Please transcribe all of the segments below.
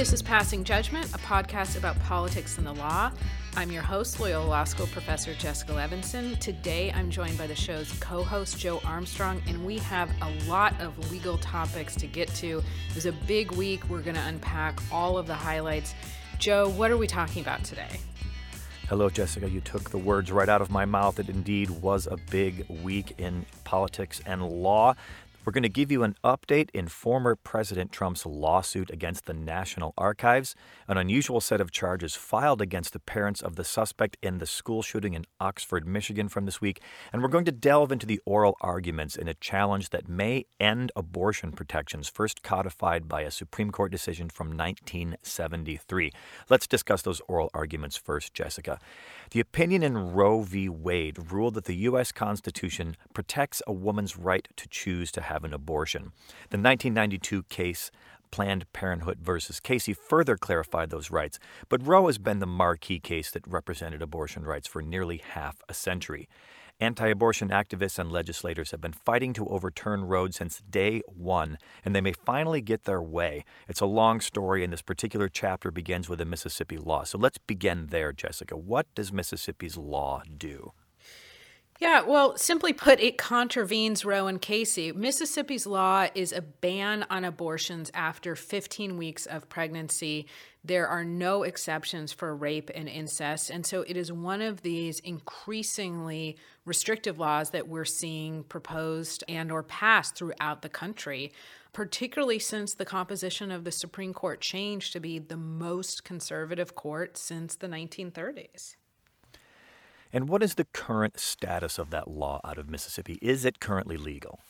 This is Passing Judgment, a podcast about politics and the law. I'm your host, Loyola Law School professor Jessica Levinson. Today I'm joined by the show's co host, Joe Armstrong, and we have a lot of legal topics to get to. It was a big week. We're going to unpack all of the highlights. Joe, what are we talking about today? Hello, Jessica. You took the words right out of my mouth. It indeed was a big week in politics and law. We're going to give you an update in former President Trump's lawsuit against the National Archives, an unusual set of charges filed against the parents of the suspect in the school shooting in Oxford, Michigan from this week, and we're going to delve into the oral arguments in a challenge that may end abortion protections first codified by a Supreme Court decision from 1973. Let's discuss those oral arguments first, Jessica. The opinion in Roe v. Wade ruled that the U.S. Constitution protects a woman's right to choose to have an abortion. The 1992 case Planned Parenthood versus Casey further clarified those rights, but Roe has been the marquee case that represented abortion rights for nearly half a century. Anti abortion activists and legislators have been fighting to overturn Roe since day one, and they may finally get their way. It's a long story, and this particular chapter begins with a Mississippi law. So let's begin there, Jessica. What does Mississippi's law do? Yeah, well, simply put, it contravenes Roe and Casey. Mississippi's law is a ban on abortions after 15 weeks of pregnancy. There are no exceptions for rape and incest. And so it is one of these increasingly restrictive laws that we're seeing proposed and or passed throughout the country, particularly since the composition of the Supreme Court changed to be the most conservative court since the 1930s. And what is the current status of that law out of Mississippi? Is it currently legal?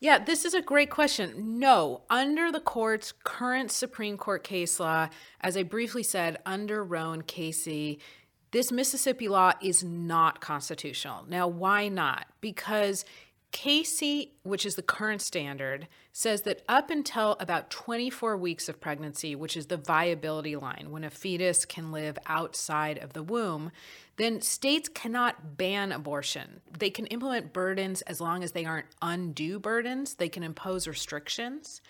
Yeah, this is a great question. No, under the court's current Supreme Court case law, as I briefly said, under Roe and Casey, this Mississippi law is not constitutional. Now, why not? Because Casey, which is the current standard, says that up until about 24 weeks of pregnancy, which is the viability line, when a fetus can live outside of the womb, then states cannot ban abortion. They can implement burdens as long as they aren't undue burdens, they can impose restrictions.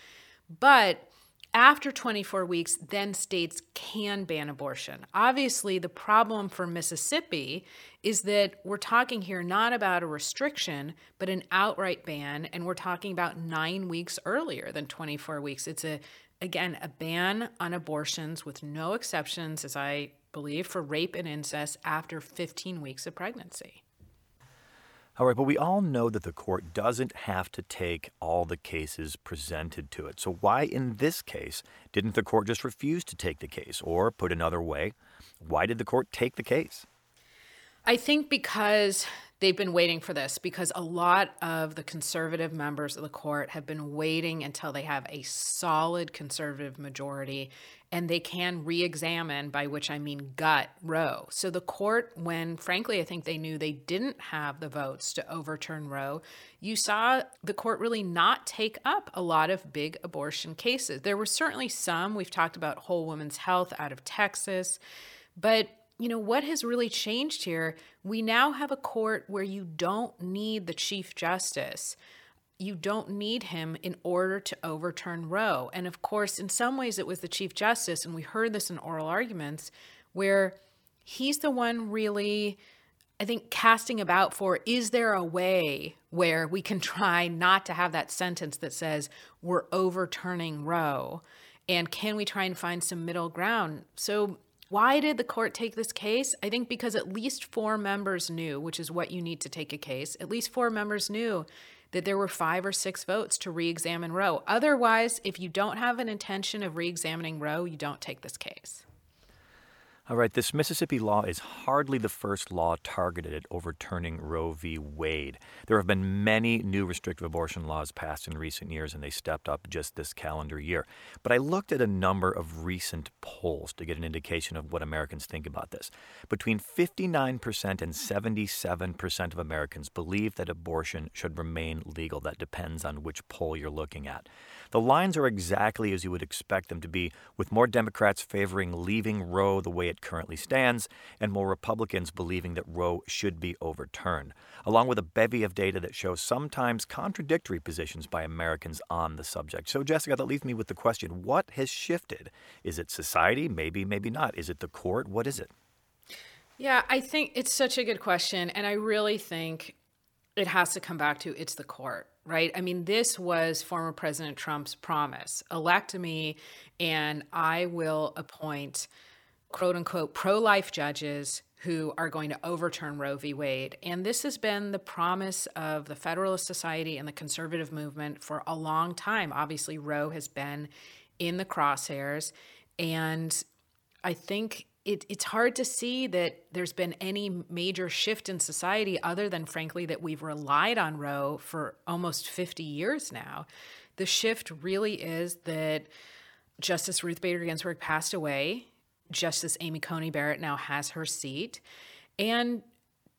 But after 24 weeks, then states can ban abortion. Obviously, the problem for Mississippi is that we're talking here not about a restriction, but an outright ban, and we're talking about nine weeks earlier than 24 weeks. It's a again a ban on abortions with no exceptions, as I believe, for rape and incest after 15 weeks of pregnancy. All right, but we all know that the court doesn't have to take all the cases presented to it. So, why in this case didn't the court just refuse to take the case? Or, put another way, why did the court take the case? I think because they've been waiting for this, because a lot of the conservative members of the court have been waiting until they have a solid conservative majority and they can re examine, by which I mean gut Roe. So the court, when frankly I think they knew they didn't have the votes to overturn Roe, you saw the court really not take up a lot of big abortion cases. There were certainly some. We've talked about Whole Woman's Health out of Texas. But you know, what has really changed here? We now have a court where you don't need the Chief Justice you don't need him in order to overturn Roe. And of course, in some ways, it was the Chief Justice, and we heard this in oral arguments, where he's the one really, I think, casting about for is there a way where we can try not to have that sentence that says we're overturning Roe? And can we try and find some middle ground? So, why did the court take this case? I think because at least four members knew, which is what you need to take a case, at least four members knew that there were five or six votes to re examine Roe. Otherwise, if you don't have an intention of re examining Roe, you don't take this case. All right, this Mississippi law is hardly the first law targeted at overturning Roe v. Wade. There have been many new restrictive abortion laws passed in recent years, and they stepped up just this calendar year. But I looked at a number of recent polls to get an indication of what Americans think about this. Between 59% and 77% of Americans believe that abortion should remain legal. That depends on which poll you're looking at. The lines are exactly as you would expect them to be, with more Democrats favoring leaving Roe the way it currently stands, and more Republicans believing that Roe should be overturned, along with a bevy of data that shows sometimes contradictory positions by Americans on the subject. So, Jessica, that leaves me with the question what has shifted? Is it society? Maybe, maybe not. Is it the court? What is it? Yeah, I think it's such a good question. And I really think it has to come back to it's the court, right? I mean, this was former President Trump's promise elect me, and I will appoint quote unquote pro life judges who are going to overturn Roe v. Wade. And this has been the promise of the Federalist Society and the conservative movement for a long time. Obviously, Roe has been in the crosshairs. And I think it, it's hard to see that there's been any major shift in society other than, frankly, that we've relied on Roe for almost 50 years now. The shift really is that Justice Ruth Bader Ginsburg passed away. Justice Amy Coney Barrett now has her seat. And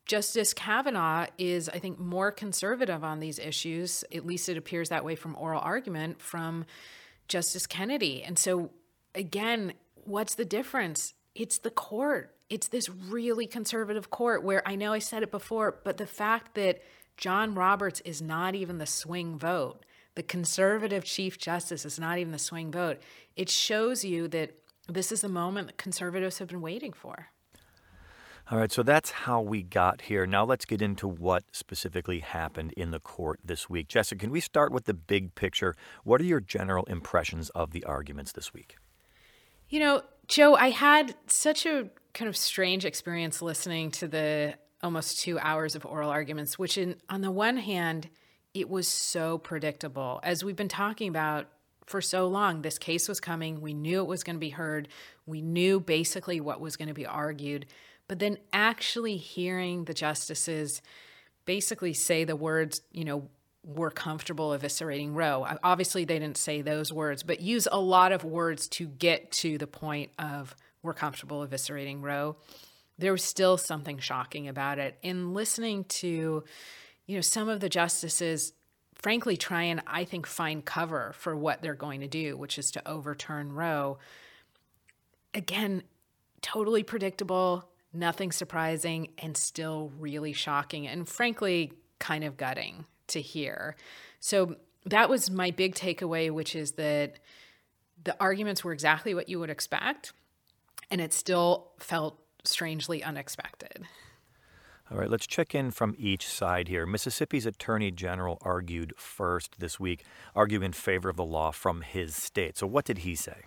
Justice Kavanaugh is, I think, more conservative on these issues. At least it appears that way from oral argument from Justice Kennedy. And so, again, what's the difference? It's the court. It's this really conservative court where I know I said it before, but the fact that John Roberts is not even the swing vote, the conservative Chief Justice is not even the swing vote, it shows you that this is the moment that conservatives have been waiting for. All right, so that's how we got here. Now let's get into what specifically happened in the court this week. Jessica, can we start with the big picture? What are your general impressions of the arguments this week? You know, Joe, I had such a kind of strange experience listening to the almost two hours of oral arguments, which, in, on the one hand, it was so predictable. As we've been talking about for so long, this case was coming. We knew it was going to be heard. We knew basically what was going to be argued. But then actually hearing the justices basically say the words, you know, were comfortable eviscerating Roe. Obviously, they didn't say those words, but use a lot of words to get to the point of we're comfortable eviscerating Roe. There was still something shocking about it. In listening to, you know, some of the justices, frankly, try and I think find cover for what they're going to do, which is to overturn Roe. Again, totally predictable, nothing surprising, and still really shocking, and frankly, kind of gutting to hear. So that was my big takeaway, which is that the arguments were exactly what you would expect, and it still felt strangely unexpected. All right, let's check in from each side here. Mississippi's Attorney General argued first this week, arguing in favor of the law from his state. So, what did he say?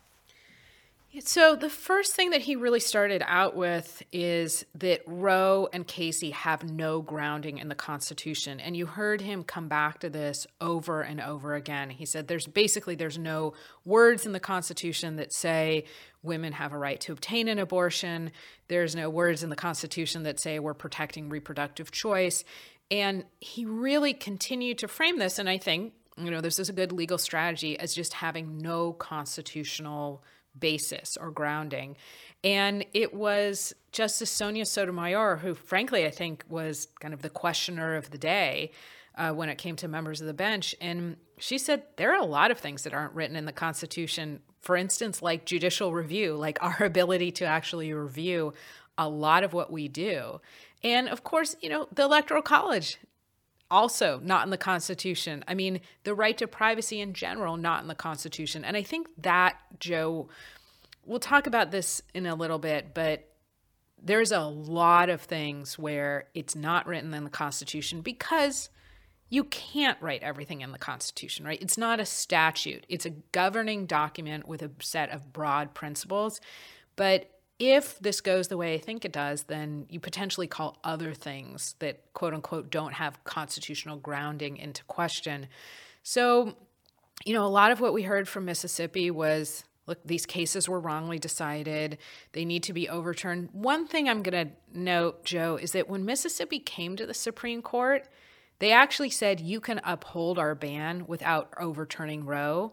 So, the first thing that he really started out with is that Roe and Casey have no grounding in the Constitution. And you heard him come back to this over and over again. He said there's basically there's no words in the Constitution that say women have a right to obtain an abortion. There's no words in the Constitution that say we're protecting reproductive choice. And he really continued to frame this. And I think, you know, this is a good legal strategy as just having no constitutional basis or grounding. And it was Justice Sonia Sotomayor, who, frankly, I think was kind of the questioner of the day uh, when it came to members of the bench. And she said there are a lot of things that aren't written in the Constitution. For instance, like judicial review, like our ability to actually review a lot of what we do. And of course, you know, the Electoral College also not in the Constitution. I mean, the right to privacy in general, not in the Constitution. And I think that, Joe, we'll talk about this in a little bit, but there's a lot of things where it's not written in the Constitution because you can't write everything in the Constitution, right? It's not a statute, it's a governing document with a set of broad principles. But if this goes the way I think it does, then you potentially call other things that quote unquote don't have constitutional grounding into question. So, you know, a lot of what we heard from Mississippi was look, these cases were wrongly decided. They need to be overturned. One thing I'm going to note, Joe, is that when Mississippi came to the Supreme Court, they actually said you can uphold our ban without overturning Roe.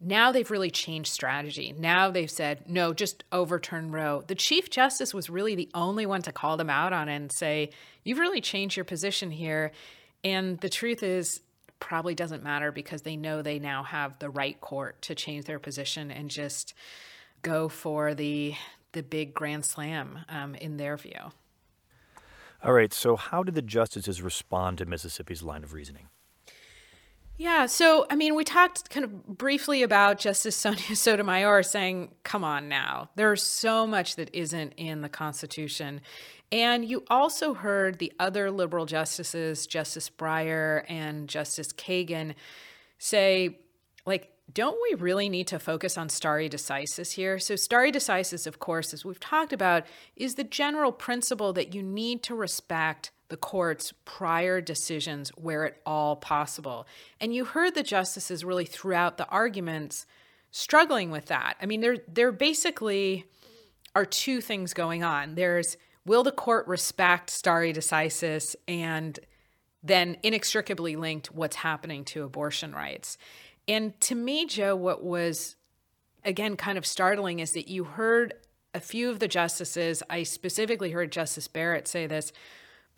Now they've really changed strategy. Now they've said, no, just overturn Roe. The Chief Justice was really the only one to call them out on it and say, you've really changed your position here. And the truth is, probably doesn't matter because they know they now have the right court to change their position and just go for the the big grand slam um, in their view. All right. So, how did the justices respond to Mississippi's line of reasoning? Yeah, so I mean, we talked kind of briefly about Justice Sonia Sotomayor saying, come on now, there's so much that isn't in the Constitution. And you also heard the other liberal justices, Justice Breyer and Justice Kagan, say, like, don't we really need to focus on stare decisis here? So, stare decisis, of course, as we've talked about, is the general principle that you need to respect the court's prior decisions where at all possible. And you heard the justices really throughout the arguments struggling with that. I mean, there there basically are two things going on. There's will the court respect stare decisis and then inextricably linked what's happening to abortion rights. And to me, Joe, what was again kind of startling is that you heard a few of the justices, I specifically heard Justice Barrett say this,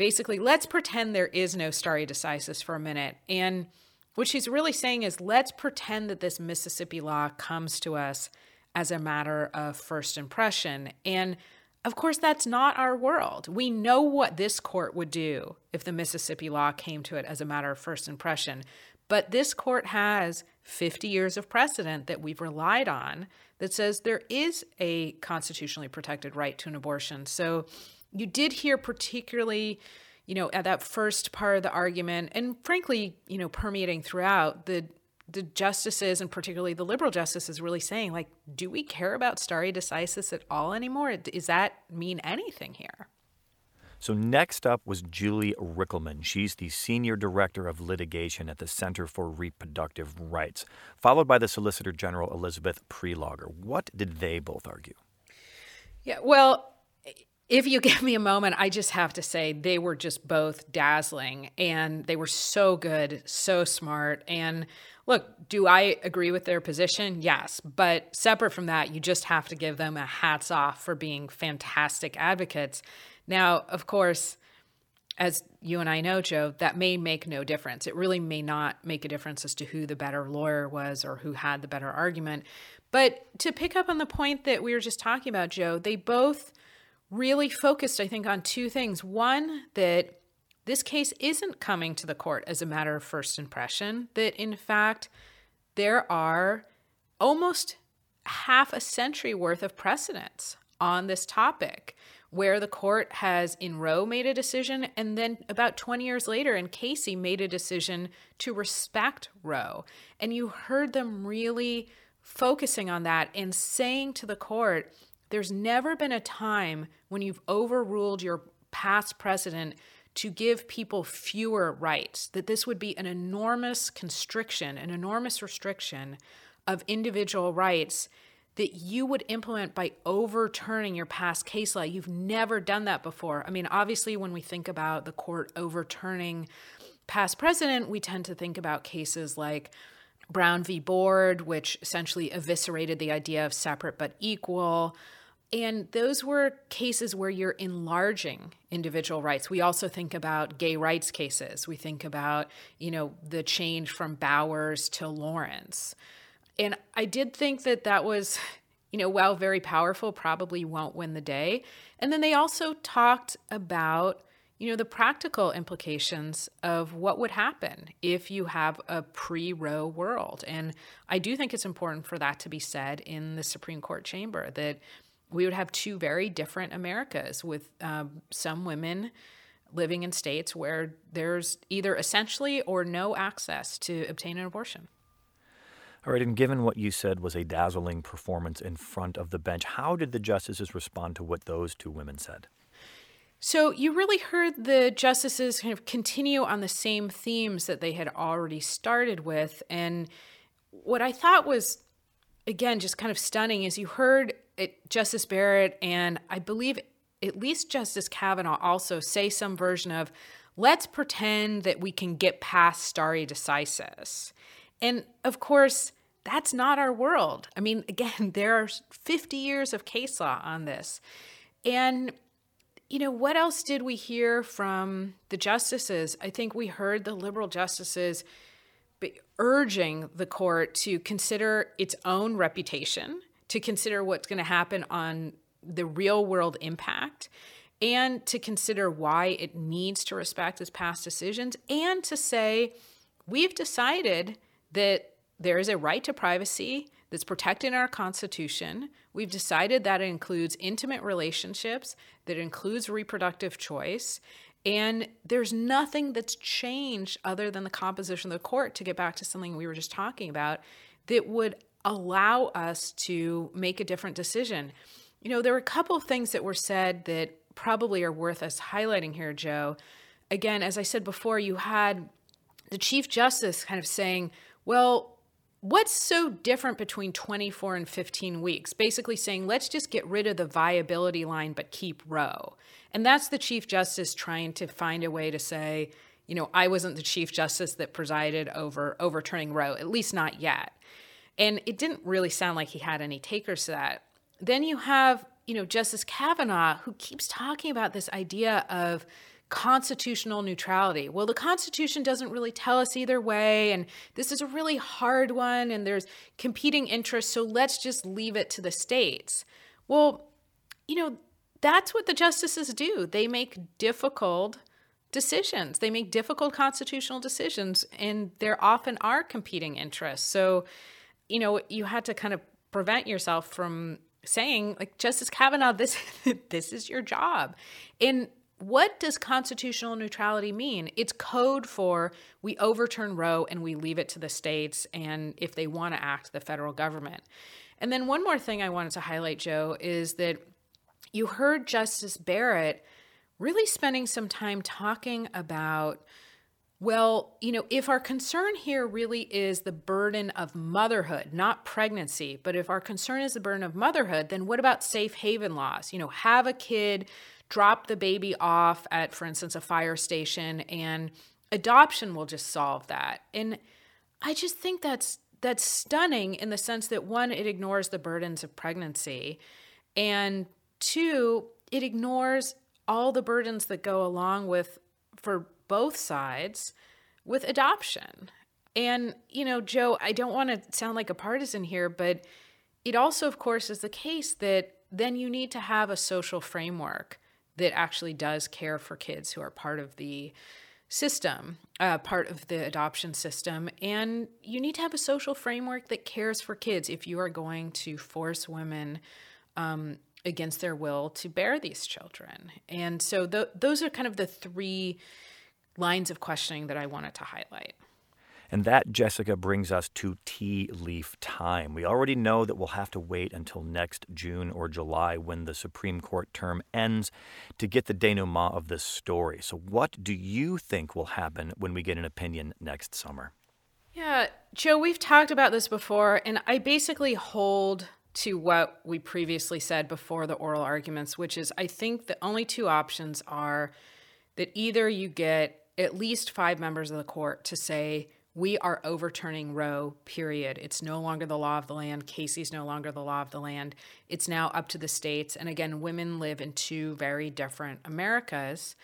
basically, let's pretend there is no stare decisis for a minute. And what she's really saying is, let's pretend that this Mississippi law comes to us as a matter of first impression. And of course, that's not our world. We know what this court would do if the Mississippi law came to it as a matter of first impression. But this court has 50 years of precedent that we've relied on that says there is a constitutionally protected right to an abortion. So you did hear particularly you know at that first part of the argument and frankly you know permeating throughout the the justices and particularly the liberal justices really saying like do we care about stare decisis at all anymore does that mean anything here so next up was Julie Rikelman She's the Senior Director of Litigation at the Center for Reproductive Rights, followed by the Solicitor General Elizabeth Prelogar. What did they both argue? Yeah, well, if you give me a moment, I just have to say they were just both dazzling and they were so good, so smart. And look, do I agree with their position? Yes. But separate from that, you just have to give them a hats off for being fantastic advocates. Now, of course, as you and I know, Joe, that may make no difference. It really may not make a difference as to who the better lawyer was or who had the better argument. But to pick up on the point that we were just talking about, Joe, they both really focused, I think, on two things. One, that this case isn't coming to the court as a matter of first impression, that in fact, there are almost half a century worth of precedents on this topic where the court has in Roe made a decision and then about 20 years later in Casey made a decision to respect Roe. And you heard them really focusing on that and saying to the court, there's never been a time when you've overruled your past precedent to give people fewer rights, that this would be an enormous constriction, an enormous restriction of individual rights that you would implement by overturning your past case law. You've never done that before. I mean, obviously, when we think about the court overturning past precedent, we tend to think about cases like Brown v. Board, which essentially eviscerated the idea of separate but equal. And those were cases where you're enlarging individual rights. We also think about gay rights cases. We think about, you know, the change from Bowers to Lawrence. And I did think that that was, you know, while very powerful, probably won't win the day. And then they also talked about, you know, the practical implications of what would happen if you have a pre Roe world. And I do think it's important for that to be said in the Supreme Court chamber that we would have two very different Americas with um, some women living in states where there's either essentially or no access to obtain an abortion. All right, and given what you said was a dazzling performance in front of the bench, how did the justices respond to what those two women said? So you really heard the justices kind of continue on the same themes that they had already started with. And what I thought was, again, just kind of stunning is you heard it, Justice Barrett and I believe at least Justice Kavanaugh also say some version of, let's pretend that we can get past stare decisis. And of course, that's not our world. I mean, again, there are 50 years of case law on this. And, you know, what else did we hear from the justices? I think we heard the liberal justices urging the court to consider its own reputation to consider what's going to happen on the real world impact and to consider why it needs to respect its past decisions and to say we've decided that there is a right to privacy that's protected in our Constitution. We've decided that it includes intimate relationships, that includes reproductive choice. And there's nothing that's changed other than the composition of the court, to get back to something we were just talking about, that would allow us to make a different decision. You know, there were a couple of things that were said that probably are worth us highlighting here, Joe. Again, as I said before, you had the Chief Justice kind of saying, well, what's so different between 24 and 15 weeks? Basically saying, let's just get rid of the viability line but keep Roe. And that's the Chief Justice trying to find a way to say, you know, I wasn't the Chief Justice that presided over overturning Roe, at least not yet. And it didn't really sound like he had any takers to that. Then you have, you know, Justice Kavanaugh, who keeps talking about this idea of constitutional neutrality. Well, the Constitution doesn't really tell us either way, and this is a really hard one, and there's competing interests, so let's just leave it to the states. Well, you know, that's what the justices do. They make difficult decisions, they make difficult constitutional decisions, and there often are competing interests. So, you know, you had to kind of prevent yourself from saying like justice kavanaugh this this is your job and what does constitutional neutrality mean? It's code for we overturn Roe and we leave it to the states and if they want to act, the federal government. And then one more thing I wanted to highlight, Joe, is that you heard Justice Barrett really spending some time talking about well, you know, if our concern here really is the burden of motherhood, not pregnancy, but if our concern is the burden of motherhood, then what about safe haven laws? You know, have a kid drop the baby off at, for instance, a fire station, and adoption will just solve that. And I just think that's that's stunning in the sense that one, it ignores the burdens of pregnancy, and two, it ignores all the burdens that go along with for both sides with adoption. And, you know, Joe, I don't want to sound like a partisan here, but it also, of course, is the case that then you need to have a social framework that actually does care for kids who are part of the system, uh, part of the adoption system. And you need to have a social framework that cares for kids if you are going to force women um, against their will to bear these children. And so th- those are kind of the three lines of questioning that I wanted to highlight. And that, Jessica, brings us to tea leaf time. We already know that we'll have to wait until next June or July when the Supreme Court term ends to get the denouement of this story. So, what do you think will happen when we get an opinion next summer? Yeah, Joe, we've talked about this before, and I basically hold to what we previously said before the oral arguments, which is I think the only two options are that either you get at least five members of the court to say, we are overturning Roe, period. It's no longer the law of the land. Casey's no longer the law of the land. It's now up to the states. And again, women live in two very different Americas.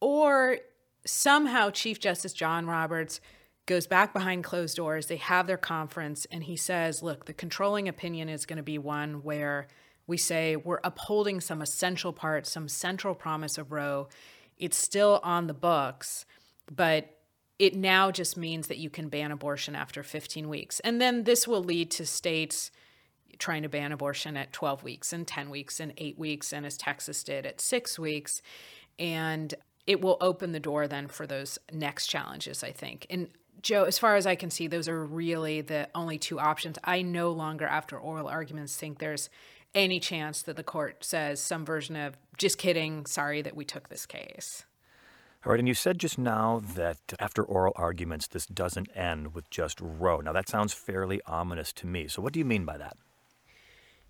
Or somehow Chief Justice John Roberts goes back behind closed doors. They have their conference, and he says, look, the controlling opinion is going to be one where we say we're upholding some essential part, some central promise of Roe. It's still on the books, but it now just means that you can ban abortion after 15 weeks. And then this will lead to states trying to ban abortion at 12 weeks and 10 weeks and 8 weeks and as Texas did at 6 weeks and it will open the door then for those next challenges I think. And Joe, as far as I can see, those are really the only two options. I no longer, after oral arguments, think there's any chance that the court says some version of just kidding, sorry that we took this case. All right, and you said just now that after oral arguments, this doesn't end with just Roe. Now, that sounds fairly ominous to me. So, what do you mean by that?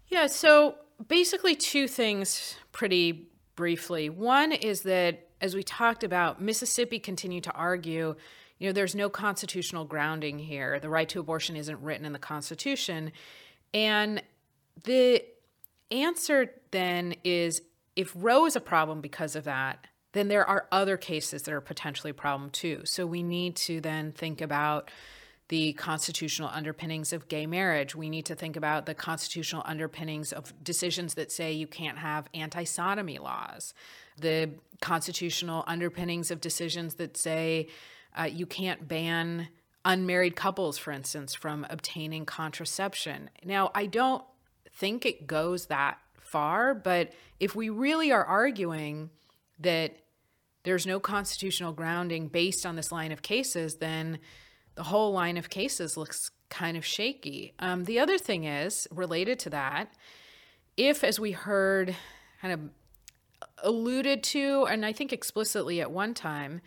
Yeah, so basically, two things pretty briefly. One is that, as we talked about, Mississippi continued to argue, you know, there's no constitutional grounding here. The right to abortion isn't written in the Constitution. And the answer then is if Roe is a problem because of that, then there are other cases that are potentially a problem too. So we need to then think about the constitutional underpinnings of gay marriage. We need to think about the constitutional underpinnings of decisions that say you can't have anti sodomy laws, the constitutional underpinnings of decisions that say uh, you can't ban unmarried couples, for instance, from obtaining contraception. Now, I don't think it goes that far, but if we really are arguing that there's no constitutional grounding based on this line of cases, then the whole line of cases looks kind of shaky. Um, the other thing is related to that, if, as we heard, kind of alluded to, and I think explicitly at one time,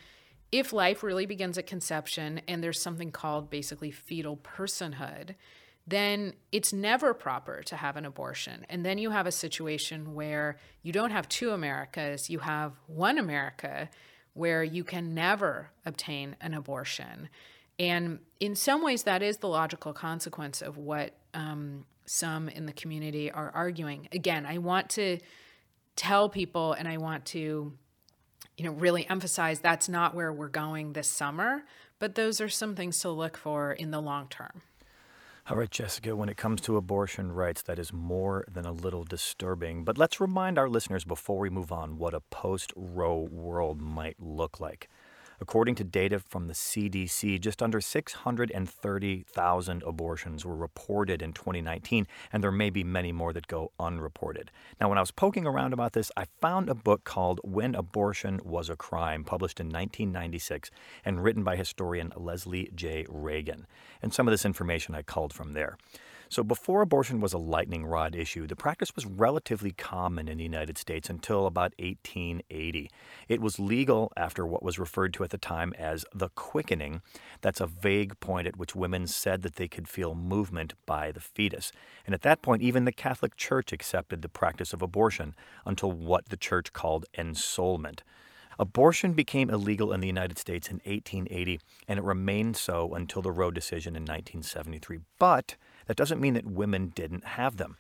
if life really begins at conception and there's something called basically fetal personhood, then it's never proper to have an abortion. And then you have a situation where you don't have two Americas, you have one America where you can never obtain an abortion. And in some ways, that is the logical consequence of what um, some in the community are arguing. Again, I want to tell people and I want to you know really emphasize that's not where we're going this summer, but those are some things to look for in the long term. All right, Jessica, when it comes to abortion rights, that is more than a little disturbing. But let's remind our listeners before we move on what a post Roe world might look like. According to data from the CDC, just under 630,000 abortions were reported in 2019, and there may be many more that go unreported. Now, when I was poking around about this, I found a book called When Abortion Was a Crime, published in 1996 and written by historian Leslie J. Reagan. And some of this information I culled from there. So, before abortion was a lightning rod issue, the practice was relatively common in the United States until about 1880. It was legal after what was referred to at the time as the quickening. That's a vague point at which women said that they could feel movement by the fetus. And at that point, even the Catholic Church accepted the practice of abortion until what the church called ensoulment. Abortion became illegal in the United States in 1880, and it remained so until the Roe decision in 1973. But that doesn't mean that women didn't have them.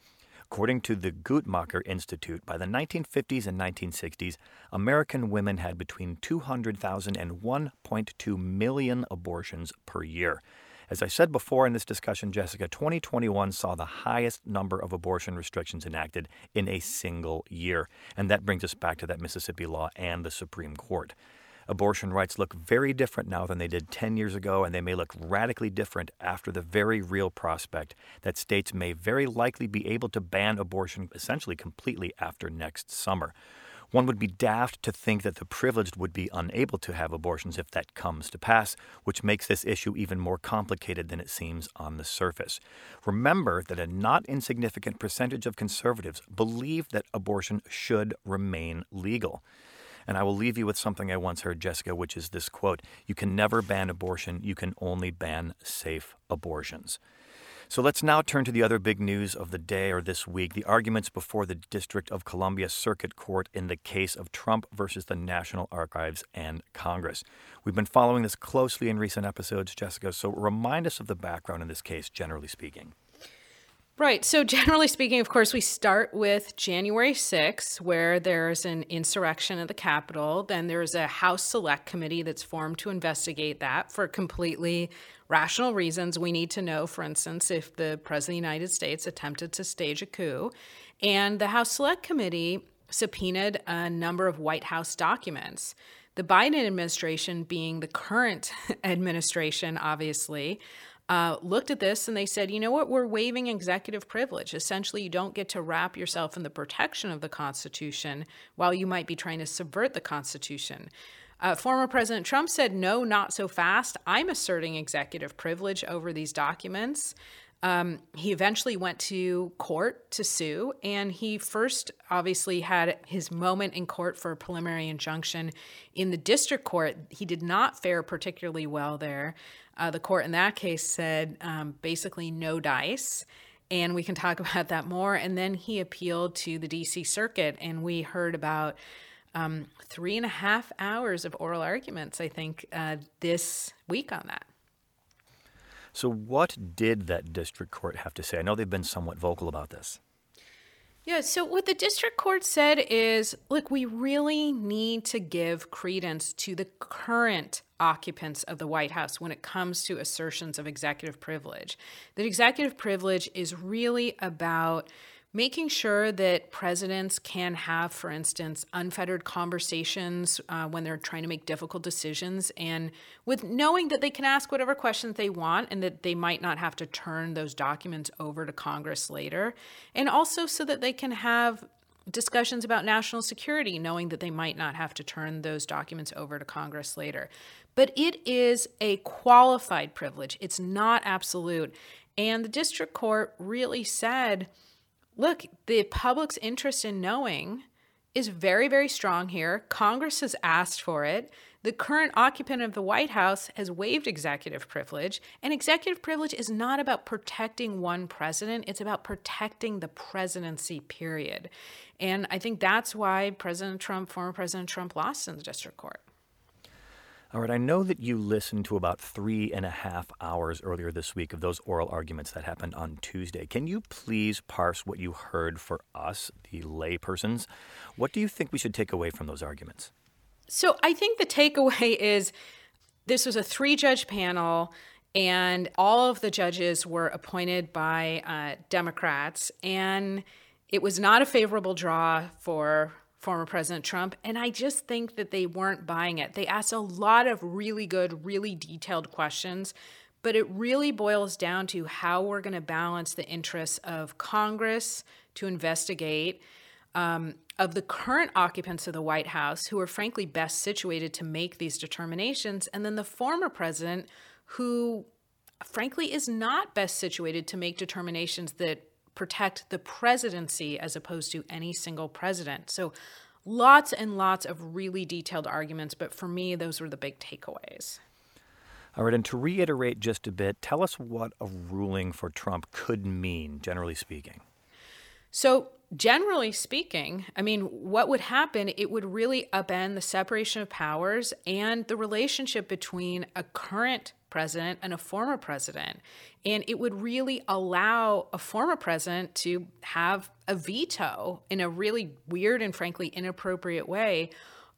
According to the Guttmacher Institute, by the 1950s and 1960s, American women had between 200,000 and 1.2 million abortions per year. As I said before in this discussion, Jessica, 2021 saw the highest number of abortion restrictions enacted in a single year. And that brings us back to that Mississippi law and the Supreme Court abortion rights look very different now than they did 10 years ago, and they may look radically different after the very real prospect that states may very likely be able to ban abortion essentially completely after next summer. One would be daft to think that the privileged would be unable to have abortions if that comes to pass, which makes this issue even more complicated than it seems on the surface. Remember that a not insignificant percentage of conservatives believe that abortion should remain legal. And I will leave you with something I once heard, Jessica, which is this quote You can never ban abortion, you can only ban safe abortions. So let's now turn to the other big news of the day or this week the arguments before the District of Columbia Circuit Court in the case of Trump versus the National Archives and Congress. We've been following this closely in recent episodes, Jessica, so remind us of the background in this case, generally speaking. Right. So, generally speaking, of course, we start with January 6th, where there's an insurrection at the Capitol. Then there's a House Select Committee that's formed to investigate that for completely rational reasons. We need to know, for instance, if the President of the United States attempted to stage a coup. And the House Select Committee subpoenaed a number of White House documents. The Biden administration, being the current administration, obviously, uh, looked at this and they said, you know what, we're waiving executive privilege. Essentially, you don't get to wrap yourself in the protection of the Constitution while you might be trying to subvert the Constitution. Uh, former President Trump said, no, not so fast. I'm asserting executive privilege over these documents. Um, he eventually went to court to sue, and he first obviously had his moment in court for a preliminary injunction in the district court. He did not fare particularly well there. Uh, the court in that case said um, basically no dice. And we can talk about that more. And then he appealed to the DC Circuit, and we heard about um, three and a half hours of oral arguments, I think, uh, this week on that. So, what did that district court have to say? I know they've been somewhat vocal about this. Yeah, so what the district court said is look, we really need to give credence to the current occupants of the White House when it comes to assertions of executive privilege. That executive privilege is really about making sure that presidents can have, for instance, unfettered conversations uh, when they're trying to make difficult decisions, and with knowing that they can ask whatever questions they want and that they might not have to turn those documents over to Congress later, and also so that they can have discussions about national security, knowing that they might not have to turn those documents over to Congress later. But it is a qualified privilege, it's not absolute. And the district court really said, look, the public's interest in knowing is very, very strong here. Congress has asked for it. The current occupant of the White House has waived executive privilege, and executive privilege is not about protecting one president, it's about protecting the presidency, period. And I think that's why President Trump, former President Trump, lost in the district court. All right, I know that you listened to about three and a half hours earlier this week of those oral arguments that happened on Tuesday. Can you please parse what you heard for us, the laypersons? What do you think we should take away from those arguments? So I think the takeaway is this was a three judge panel. And all of the judges were appointed by uh, Democrats. And it was not a favorable draw for former President Trump. And I just think that they weren't buying it. They asked a lot of really good, really detailed questions, but it really boils down to how we're going to balance the interests of Congress to investigate. Um, of the current occupants of the White House, who are frankly best situated to make these determinations, and then the former president, who frankly is not best situated to make determinations that protect the presidency as opposed to any single president. So lots and lots of really detailed arguments, but for me, those were the big takeaways. All right, and to reiterate just a bit, tell us what a ruling for Trump could mean, generally speaking. So, generally speaking, I mean, what would happen? It would really upend the separation of powers and the relationship between a current president and a former president. And it would really allow a former president to have a veto in a really weird and frankly inappropriate way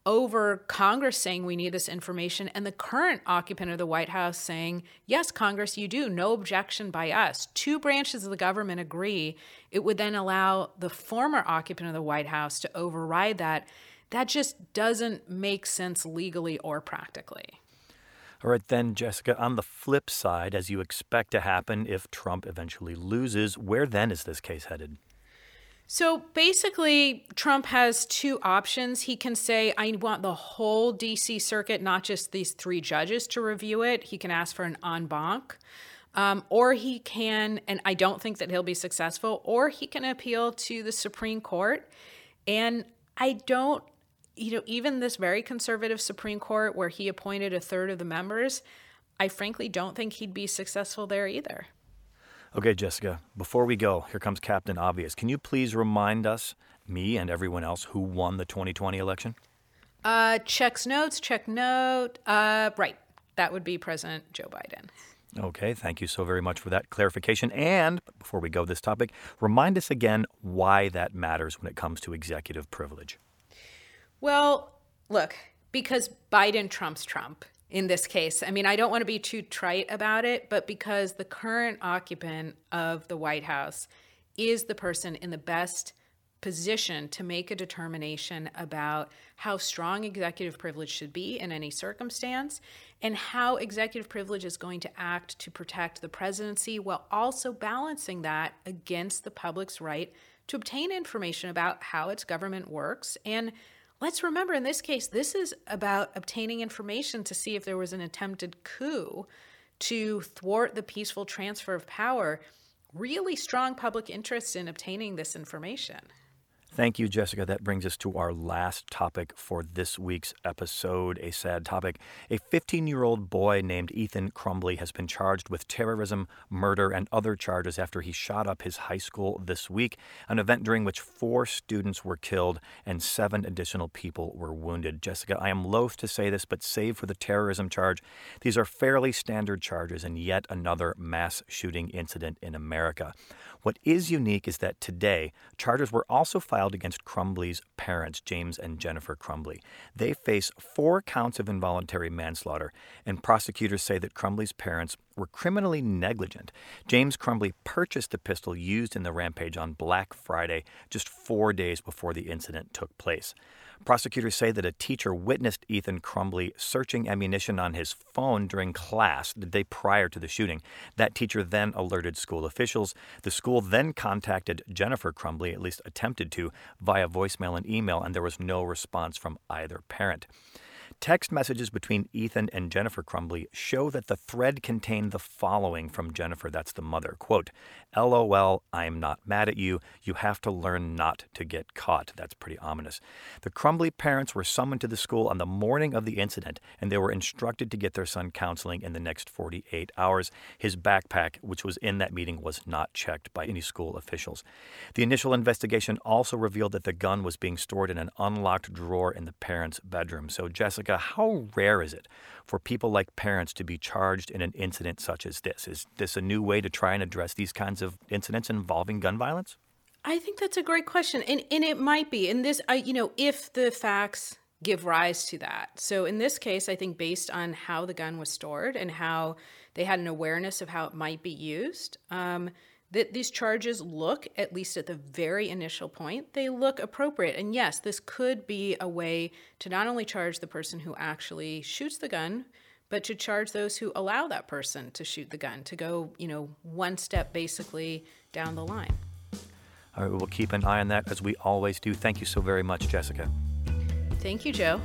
over Congress saying we need this information and the current occupant of the White House saying, yes, Congress, you do, no objection by us. Two branches of the government agree. It would then allow the former occupant of the White House to override that. That just doesn't make sense legally or practically. All right, then, Jessica, on the flip side, as you expect to happen if Trump eventually loses, where then is this case headed? So basically, Trump has two options. He can say, I want the whole DC circuit, not just these three judges, to review it. He can ask for an en banc. Um, or he can, and I don't think that he'll be successful, or he can appeal to the Supreme Court. And I don't you know, even this very conservative Supreme Court where he appointed a third of the members, I frankly don't think he'd be successful there either. Okay, Jessica, before we go, here comes Captain Obvious. Can you please remind us, me and everyone else, who won the 2020 election? Uh, checks notes, check note. Uh, right. That would be President Joe Biden. Okay, thank you so very much for that clarification. And before we go this topic, remind us again why that matters when it comes to executive privilege. Well, look, because Biden trumps Trump in this case. I mean, I don't want to be too trite about it, but because the current occupant of the White House is the person in the best position to make a determination about how strong executive privilege should be in any circumstance and how executive privilege is going to act to protect the presidency while also balancing that against the public's right to obtain information about how its government works and Let's remember in this case, this is about obtaining information to see if there was an attempted coup to thwart the peaceful transfer of power. Really strong public interest in obtaining this information. Thank you, Jessica. That brings us to our last topic for this week's episode, a sad topic. A 15 year old boy named Ethan Crumbley has been charged with terrorism, murder, and other charges after he shot up his high school this week, an event during which four students were killed and seven additional people were wounded. Jessica, I am loath to say this, but save for the terrorism charge, these are fairly standard charges in yet another mass shooting incident in America. What is unique is that today, charges were also filed filed against Crumbley's parents, James and Jennifer Crumbley. They face four counts of involuntary manslaughter, and prosecutors say that Crumbley's parents were criminally negligent. James Crumbley purchased the pistol used in the rampage on Black Friday, just four days before the incident took place. Prosecutors say that a teacher witnessed Ethan Crumbley searching ammunition on his phone during class the day prior to the shooting. That teacher then alerted school officials. The school then contacted Jennifer Crumbley, at least attempted to, via voicemail and email, and there was no response from either parent. Text messages between Ethan and Jennifer Crumbley show that the thread contained the following from Jennifer, that's the mother. Quote, LOL, I'm not mad at you. You have to learn not to get caught. That's pretty ominous. The Crumbley parents were summoned to the school on the morning of the incident, and they were instructed to get their son counseling in the next 48 hours. His backpack, which was in that meeting, was not checked by any school officials. The initial investigation also revealed that the gun was being stored in an unlocked drawer in the parents' bedroom. So, Jessica, how rare is it for people like parents to be charged in an incident such as this? Is this a new way to try and address these kinds of incidents involving gun violence? I think that's a great question, and and it might be. And this, I you know, if the facts give rise to that. So in this case, I think based on how the gun was stored and how they had an awareness of how it might be used. Um, that these charges look, at least at the very initial point, they look appropriate. And yes, this could be a way to not only charge the person who actually shoots the gun, but to charge those who allow that person to shoot the gun, to go, you know, one step basically down the line. All right, we'll keep an eye on that as we always do. Thank you so very much, Jessica. Thank you, Joe.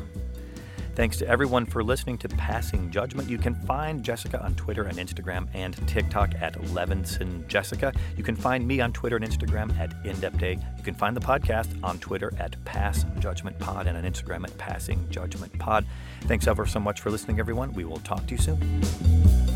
Thanks to everyone for listening to Passing Judgment. You can find Jessica on Twitter and Instagram and TikTok at Levinson Jessica. You can find me on Twitter and Instagram at InDepthDay. You can find the podcast on Twitter at Pass Judgment Pod and on Instagram at Passing Judgment Pod. Thanks ever so much for listening, everyone. We will talk to you soon.